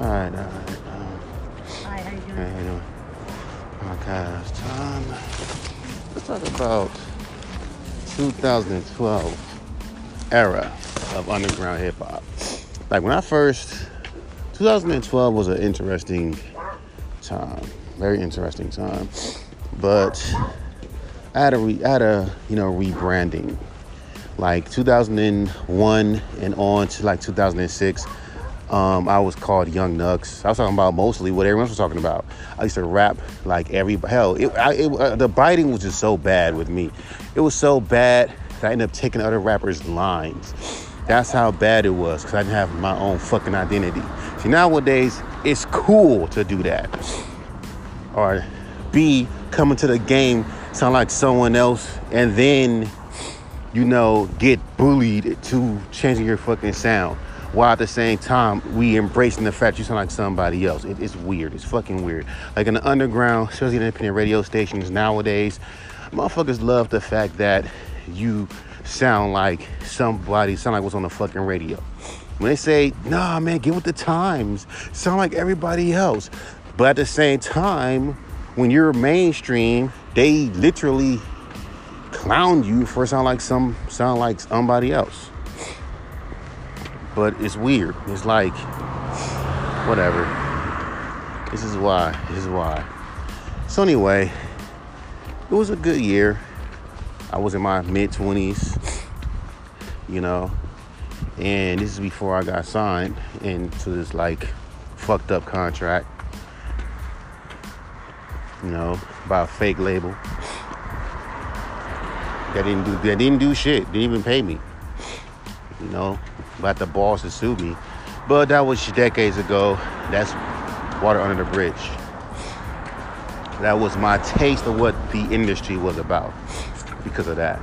All right, all right. Um, Hi, how you doing? Hey, how you doing? Podcast time. Let's talk about 2012 era of underground hip hop. Like when I first, 2012 was an interesting time, very interesting time. But I had a, re, I had a you know rebranding, like 2001 and on to like 2006. Um, I was called Young Nux. I was talking about mostly what everyone was talking about. I used to rap like every hell. It, I, it, uh, the biting was just so bad with me. It was so bad that I ended up taking other rappers' lines. That's how bad it was because I didn't have my own fucking identity. See, nowadays it's cool to do that. Or B, coming to the game sound like someone else, and then you know get bullied to changing your fucking sound while at the same time we embracing the fact you sound like somebody else. It, it's weird. It's fucking weird. Like in the underground, especially independent radio stations nowadays, motherfuckers love the fact that you sound like somebody, sound like what's on the fucking radio. When they say, nah, man, get with the times, sound like everybody else. But at the same time, when you're mainstream, they literally clown you for sound like some sound like somebody else but it's weird. It's like, whatever. This is why. This is why. So, anyway, it was a good year. I was in my mid 20s, you know, and this is before I got signed into this like fucked up contract, you know, by a fake label. That didn't do that didn't do shit. Didn't even pay me. You know, about the boss to sue me. But that was decades ago. That's water under the bridge. That was my taste of what the industry was about because of that.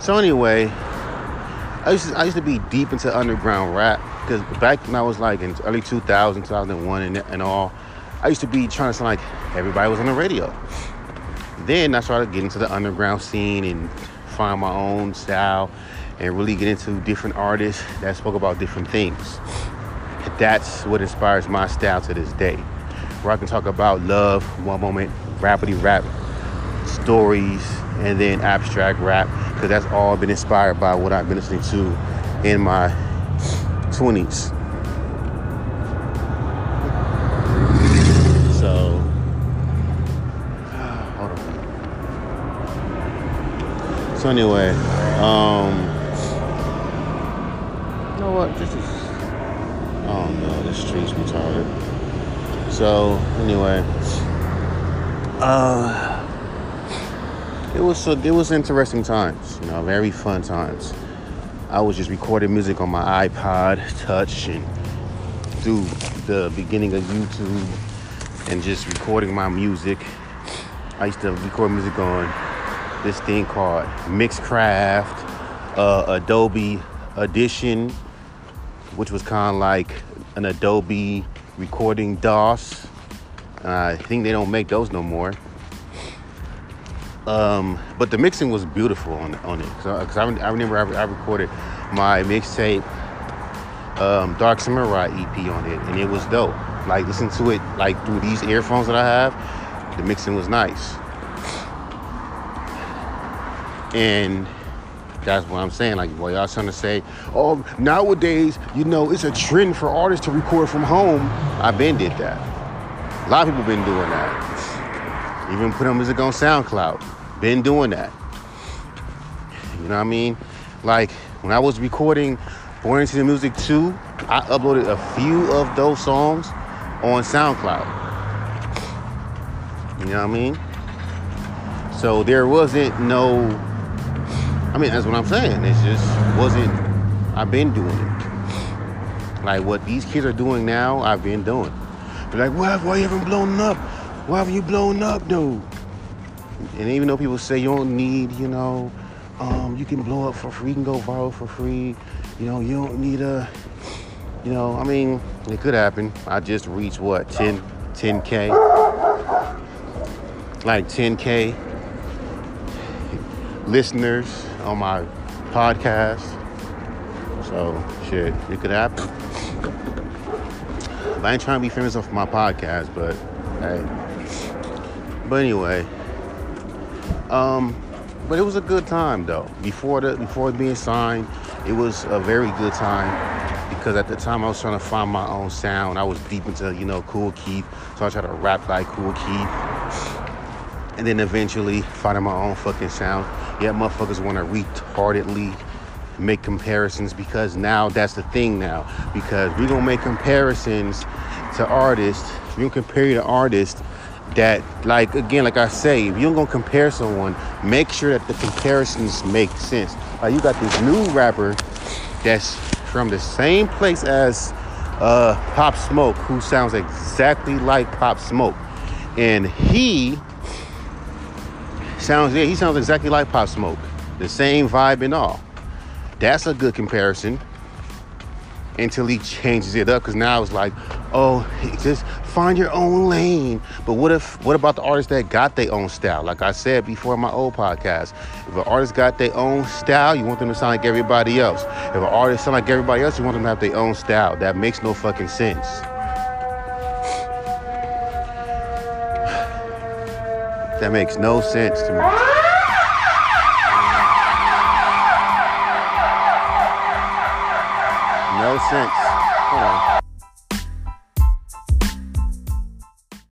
So anyway, I used to, I used to be deep into underground rap because back when I was like in early 2000, 2001 and, and all, I used to be trying to sound like everybody was on the radio. Then I started getting to the underground scene and find my own style and really get into different artists that spoke about different things. That's what inspires my style to this day. Where I can talk about love one moment, rapidly rap stories, and then abstract rap, because that's all been inspired by what I've been listening to in my 20s. So, hold on. So anyway, um? This is. Oh no, this street's retarded. So anyway, uh, it was it was interesting times. You know, very fun times. I was just recording music on my iPod Touch and through the beginning of YouTube and just recording my music. I used to record music on this thing called Mixcraft, uh, Adobe Audition, which was kind of like an Adobe recording DOS. Uh, I think they don't make those no more. Um, but the mixing was beautiful on, on it because I, I, remember I, I recorded my mixtape um, Dark Samurai EP on it, and it was dope. Like listen to it like through these earphones that I have. The mixing was nice, and that's what I'm saying. Like, boy, y'all trying to say, oh, nowadays, you know, it's a trend for artists to record from home. I've been did that. A lot of people been doing that. Even put on music on SoundCloud. Been doing that. You know what I mean? Like when I was recording Born Into the Music 2, I uploaded a few of those songs on SoundCloud. You know what I mean? So there wasn't no I mean that's what I'm saying. It just wasn't I've been doing it. Like what these kids are doing now, I've been doing. They're like, why, why you haven't blown up? Why haven't you blown up, dude? And even though people say you don't need, you know, um, you can blow up for free, you can go viral for free, you know, you don't need a, you know, I mean, it could happen. I just reached what, 10, 10K? Like 10K listeners on my podcast. So, shit, it could happen. I ain't trying to be famous off my podcast, but hey. But anyway, um, but it was a good time though. Before the before being signed, it was a very good time because at the time I was trying to find my own sound. I was deep into you know Kool Keith, so I tried to rap like Kool Keith, and then eventually finding my own fucking sound. Yeah, motherfuckers want to retardedly make comparisons because now that's the thing now. Because we're gonna make comparisons to artists. Gonna compare you to artists that like again like i say if you're gonna compare someone make sure that the comparisons make sense. Like you got this new rapper that's from the same place as uh, pop smoke who sounds exactly like pop smoke. And he sounds yeah he sounds exactly like pop smoke. The same vibe and all. That's a good comparison. Until he changes it up because now it's like oh just find your own lane. But what if what about the artists that got their own style? Like i said before in my old podcast if an artist got their own style you want them to sound like everybody else. If an artist sound like everybody else you want them to have their own style. That makes no fucking sense that makes no sense to me no sense. Hold on.